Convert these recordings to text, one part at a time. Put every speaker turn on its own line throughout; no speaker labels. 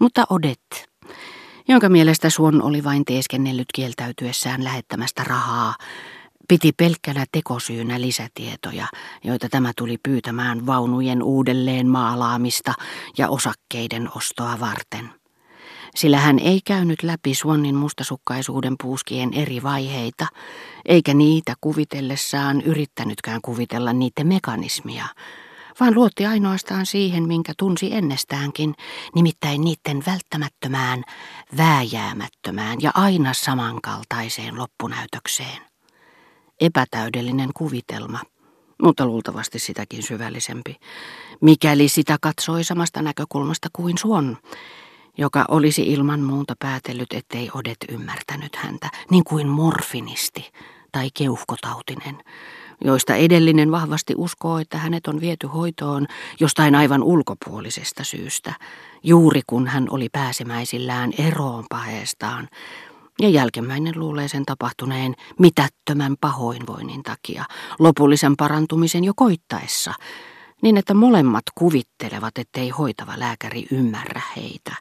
Mutta Odet, jonka mielestä Suon oli vain teeskennellyt kieltäytyessään lähettämästä rahaa, piti pelkkänä tekosyynä lisätietoja, joita tämä tuli pyytämään vaunujen uudelleen maalaamista ja osakkeiden ostoa varten. Sillä hän ei käynyt läpi Suonnin mustasukkaisuuden puuskien eri vaiheita, eikä niitä kuvitellessaan yrittänytkään kuvitella niiden mekanismia, vaan luotti ainoastaan siihen, minkä tunsi ennestäänkin, nimittäin niiden välttämättömään, vääjäämättömään ja aina samankaltaiseen loppunäytökseen. Epätäydellinen kuvitelma, mutta luultavasti sitäkin syvällisempi, mikäli sitä katsoi samasta näkökulmasta kuin Suon, joka olisi ilman muuta päätellyt, ettei Odet ymmärtänyt häntä, niin kuin morfinisti tai keuhkotautinen, joista edellinen vahvasti uskoo, että hänet on viety hoitoon jostain aivan ulkopuolisesta syystä, juuri kun hän oli pääsemäisillään eroon paheestaan, ja jälkimmäinen luulee sen tapahtuneen mitättömän pahoinvoinnin takia, lopullisen parantumisen jo koittaessa, niin että molemmat kuvittelevat, ettei hoitava lääkäri ymmärrä heitä,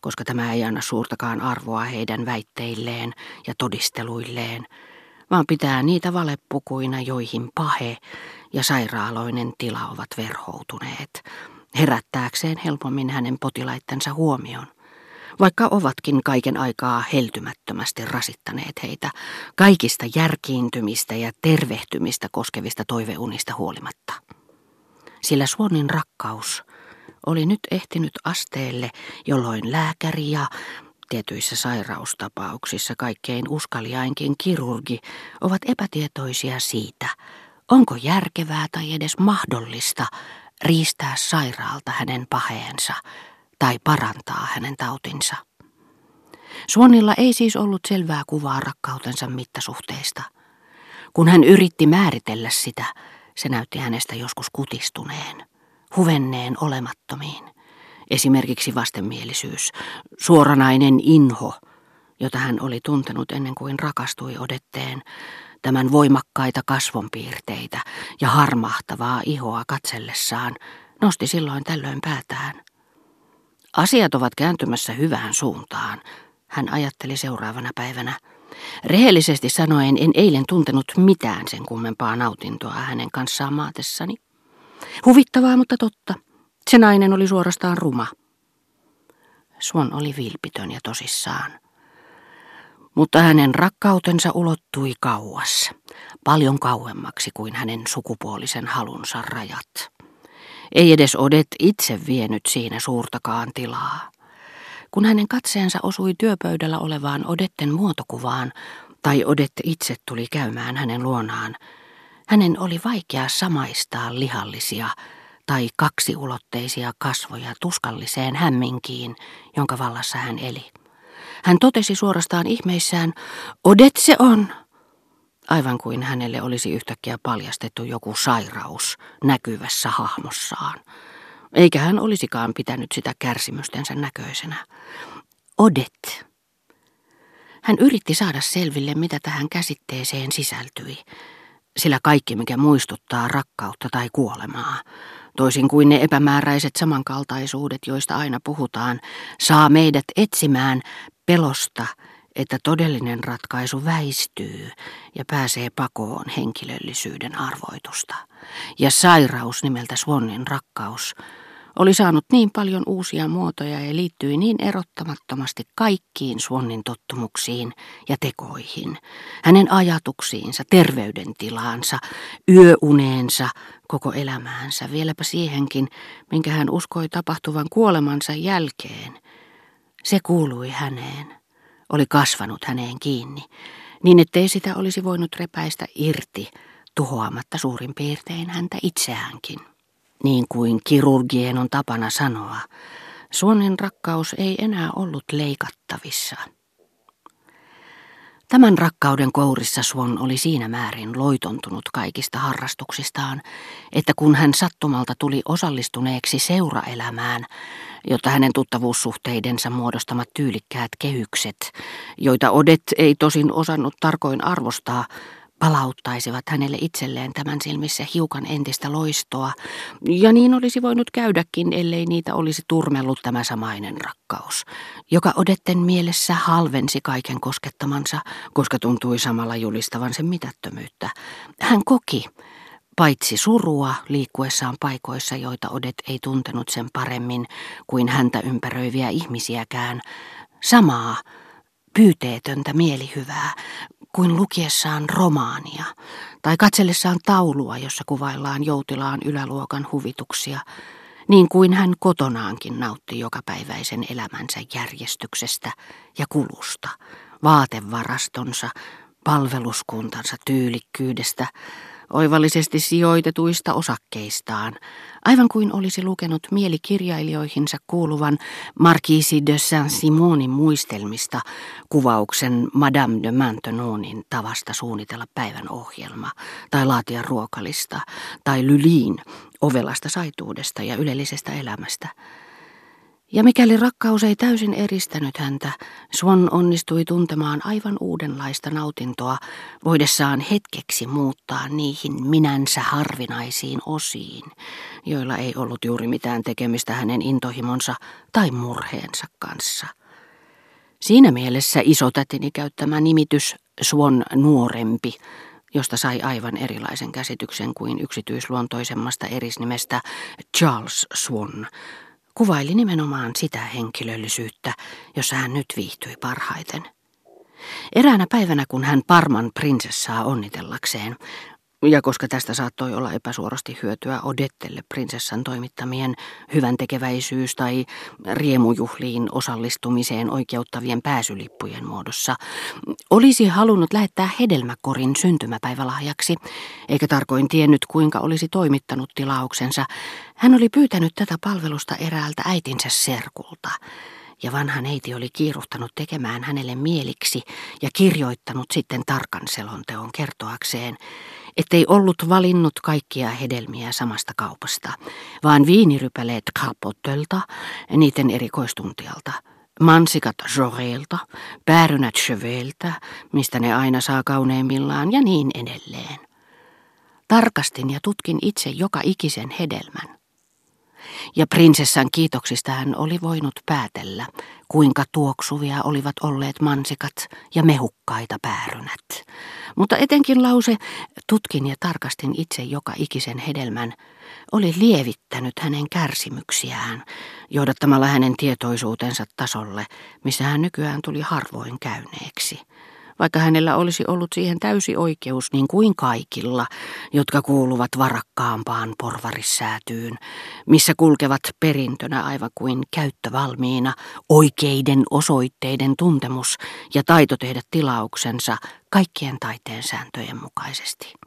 koska tämä ei anna suurtakaan arvoa heidän väitteilleen ja todisteluilleen, vaan pitää niitä valepukuina, joihin pahe ja sairaaloinen tila ovat verhoutuneet, herättääkseen helpommin hänen potilaittensa huomion vaikka ovatkin kaiken aikaa heltymättömästi rasittaneet heitä kaikista järkiintymistä ja tervehtymistä koskevista toiveunista huolimatta. Sillä Suonin rakkaus oli nyt ehtinyt asteelle, jolloin lääkäri ja tietyissä sairaustapauksissa kaikkein uskaliainkin kirurgi ovat epätietoisia siitä, onko järkevää tai edes mahdollista riistää sairaalta hänen paheensa tai parantaa hänen tautinsa. Suonilla ei siis ollut selvää kuvaa rakkautensa mittasuhteista. Kun hän yritti määritellä sitä, se näytti hänestä joskus kutistuneen, huvenneen olemattomiin. Esimerkiksi vastenmielisyys, suoranainen inho, jota hän oli tuntenut ennen kuin rakastui odetteen, tämän voimakkaita kasvonpiirteitä ja harmahtavaa ihoa katsellessaan, nosti silloin tällöin päätään. Asiat ovat kääntymässä hyvään suuntaan, hän ajatteli seuraavana päivänä. Rehellisesti sanoen en eilen tuntenut mitään sen kummempaa nautintoa hänen kanssaan maatessani. Huvittavaa, mutta totta. Se nainen oli suorastaan ruma. Suon oli vilpitön ja tosissaan. Mutta hänen rakkautensa ulottui kauas, paljon kauemmaksi kuin hänen sukupuolisen halunsa rajat. Ei edes Odet itse vienyt siinä suurtakaan tilaa. Kun hänen katseensa osui työpöydällä olevaan Odetten muotokuvaan, tai Odet itse tuli käymään hänen luonaan, hänen oli vaikea samaistaa lihallisia tai kaksiulotteisia kasvoja tuskalliseen hämminkiin, jonka vallassa hän eli. Hän totesi suorastaan ihmeissään, Odet se on! aivan kuin hänelle olisi yhtäkkiä paljastettu joku sairaus näkyvässä hahmossaan. Eikä hän olisikaan pitänyt sitä kärsimystensä näköisenä. Odet. Hän yritti saada selville, mitä tähän käsitteeseen sisältyi, sillä kaikki, mikä muistuttaa rakkautta tai kuolemaa, toisin kuin ne epämääräiset samankaltaisuudet, joista aina puhutaan, saa meidät etsimään pelosta että todellinen ratkaisu väistyy ja pääsee pakoon henkilöllisyyden arvoitusta. Ja sairaus nimeltä Swannin rakkaus oli saanut niin paljon uusia muotoja ja liittyi niin erottamattomasti kaikkiin Swannin tottumuksiin ja tekoihin, hänen ajatuksiinsa, terveydentilaansa, yöuneensa, koko elämäänsä, vieläpä siihenkin, minkä hän uskoi tapahtuvan kuolemansa jälkeen. Se kuului häneen oli kasvanut häneen kiinni, niin ettei sitä olisi voinut repäistä irti, tuhoamatta suurin piirtein häntä itseäänkin. Niin kuin kirurgien on tapana sanoa, Suonen rakkaus ei enää ollut leikattavissa. Tämän rakkauden kourissa Suon oli siinä määrin loitontunut kaikista harrastuksistaan, että kun hän sattumalta tuli osallistuneeksi seuraelämään, jotta hänen tuttavuussuhteidensa muodostamat tyylikkäät kehykset, joita Odet ei tosin osannut tarkoin arvostaa, palauttaisivat hänelle itselleen tämän silmissä hiukan entistä loistoa, ja niin olisi voinut käydäkin, ellei niitä olisi turmellut tämä samainen rakkaus, joka odetten mielessä halvensi kaiken koskettamansa, koska tuntui samalla julistavan sen mitättömyyttä. Hän koki, paitsi surua liikkuessaan paikoissa, joita Odet ei tuntenut sen paremmin kuin häntä ympäröiviä ihmisiäkään, samaa, pyyteetöntä mielihyvää, kuin lukiessaan romaania tai katsellessaan taulua, jossa kuvaillaan joutilaan yläluokan huvituksia, niin kuin hän kotonaankin nautti jokapäiväisen elämänsä järjestyksestä ja kulusta, vaatevarastonsa, palveluskuntansa tyylikkyydestä, oivallisesti sijoitetuista osakkeistaan, aivan kuin olisi lukenut mielikirjailijoihinsa kuuluvan Marquise de Saint-Simonin muistelmista kuvauksen Madame de Maintenonin tavasta suunnitella päivän ohjelma, tai laatia ruokalista, tai Lylin ovelasta saituudesta ja ylellisestä elämästä. Ja mikäli rakkaus ei täysin eristänyt häntä, Swan onnistui tuntemaan aivan uudenlaista nautintoa, voidessaan hetkeksi muuttaa niihin minänsä harvinaisiin osiin, joilla ei ollut juuri mitään tekemistä hänen intohimonsa tai murheensa kanssa. Siinä mielessä isotätini käyttämä nimitys Swan nuorempi, josta sai aivan erilaisen käsityksen kuin yksityisluontoisemmasta erisnimestä Charles Swan, kuvaili nimenomaan sitä henkilöllisyyttä, jossa hän nyt viihtyi parhaiten. Eräänä päivänä, kun hän Parman prinsessaa onnitellakseen, ja koska tästä saattoi olla epäsuorasti hyötyä Odettelle prinsessan toimittamien hyvän tekeväisyys- tai riemujuhliin osallistumiseen oikeuttavien pääsylippujen muodossa, olisi halunnut lähettää hedelmäkorin syntymäpäivälahjaksi, eikä tarkoin tiennyt kuinka olisi toimittanut tilauksensa, hän oli pyytänyt tätä palvelusta eräältä äitinsä serkulta. Ja vanha neiti oli kiiruhtanut tekemään hänelle mieliksi ja kirjoittanut sitten tarkan selonteon kertoakseen, ettei ollut valinnut kaikkia hedelmiä samasta kaupasta, vaan viinirypäleet Carpottelta, niiden erikoistuntialta, mansikat Joreilta, päärynät Cheveltä, mistä ne aina saa kauneimmillaan ja niin edelleen. Tarkastin ja tutkin itse joka ikisen hedelmän ja prinsessan kiitoksista hän oli voinut päätellä, kuinka tuoksuvia olivat olleet mansikat ja mehukkaita päärynät. Mutta etenkin lause, tutkin ja tarkastin itse joka ikisen hedelmän, oli lievittänyt hänen kärsimyksiään, johdattamalla hänen tietoisuutensa tasolle, missä hän nykyään tuli harvoin käyneeksi vaikka hänellä olisi ollut siihen täysi oikeus niin kuin kaikilla, jotka kuuluvat varakkaampaan porvarissäätyyn, missä kulkevat perintönä aivan kuin käyttövalmiina oikeiden osoitteiden tuntemus ja taito tehdä tilauksensa kaikkien taiteen sääntöjen mukaisesti.